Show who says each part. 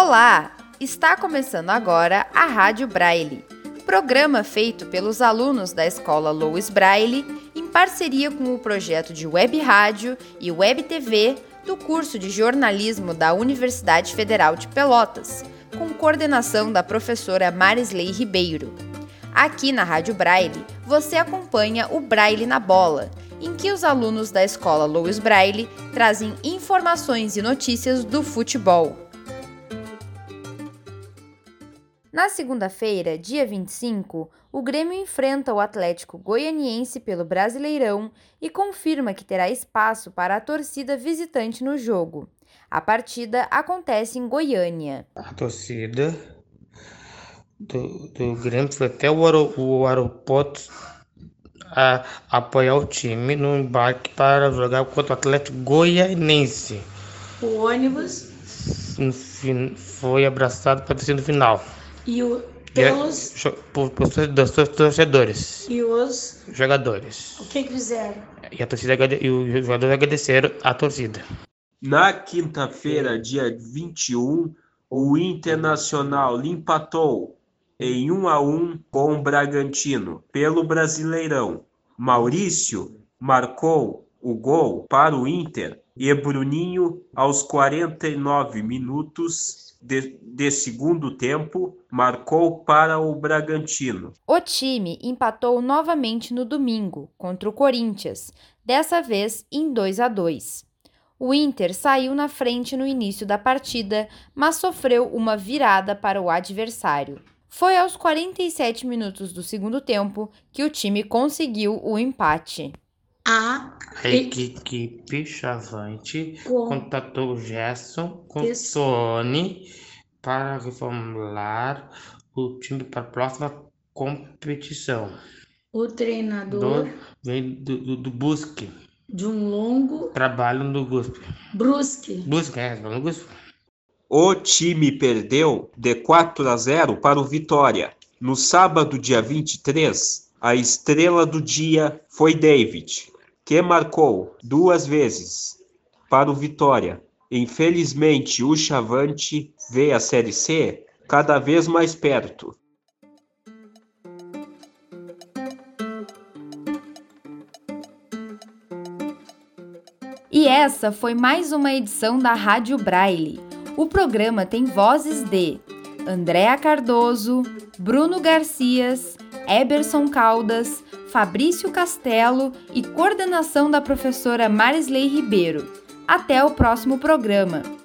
Speaker 1: Olá! Está começando agora a Rádio Braille, programa feito pelos alunos da Escola Louis Braille em parceria com o projeto de Web Rádio e Web TV do curso de jornalismo da Universidade Federal de Pelotas, com coordenação da professora Marisley Ribeiro. Aqui na Rádio Braille, você acompanha o Braille na Bola, em que os alunos da escola Louis Braille trazem informações e notícias do futebol. Na segunda-feira, dia 25, o Grêmio enfrenta o Atlético Goianiense pelo Brasileirão e confirma que terá espaço para a torcida visitante no jogo. A partida acontece em Goiânia.
Speaker 2: A torcida do, do Grêmio foi até o, aer o aeroporto a apoiar o time no embarque para jogar contra o Atlético Goianiense.
Speaker 3: O ônibus
Speaker 2: foi abraçado para a torcida no final.
Speaker 3: E o, pelos...
Speaker 2: Por, por, por torcedores.
Speaker 3: E os...
Speaker 2: Jogadores.
Speaker 3: O que, que fizeram?
Speaker 2: E, a torcida, e os jogadores agradeceram a torcida.
Speaker 4: Na quinta-feira, dia 21, o Internacional empatou em 1 a 1 com o Bragantino pelo Brasileirão. Maurício marcou o gol para o Inter e Bruninho aos 49 minutos de, de segundo tempo marcou para o Bragantino.
Speaker 1: O time empatou novamente no domingo contra o Corinthians, dessa vez em 2 a 2. O Inter saiu na frente no início da partida, mas sofreu uma virada para o adversário. Foi aos 47 minutos do segundo tempo que o time conseguiu o empate.
Speaker 2: A, a equipe chavante com... contatou Gerson com Isso. Tony para reformular o time para a próxima competição.
Speaker 3: O treinador
Speaker 2: vem do, do, do Busque.
Speaker 3: De um longo
Speaker 2: trabalho no Busque.
Speaker 3: Brusque.
Speaker 2: Busque, é, no Busque.
Speaker 4: O time perdeu de 4 a 0 para o Vitória. No sábado, dia 23, a estrela do dia foi David que marcou duas vezes para o Vitória. Infelizmente, o Chavante vê a Série C cada vez mais perto.
Speaker 1: E essa foi mais uma edição da Rádio Braille. O programa tem vozes de Andréa Cardoso, Bruno Garcias, Eberson Caldas, Fabrício Castelo e coordenação da professora Marisley Ribeiro. Até o próximo programa!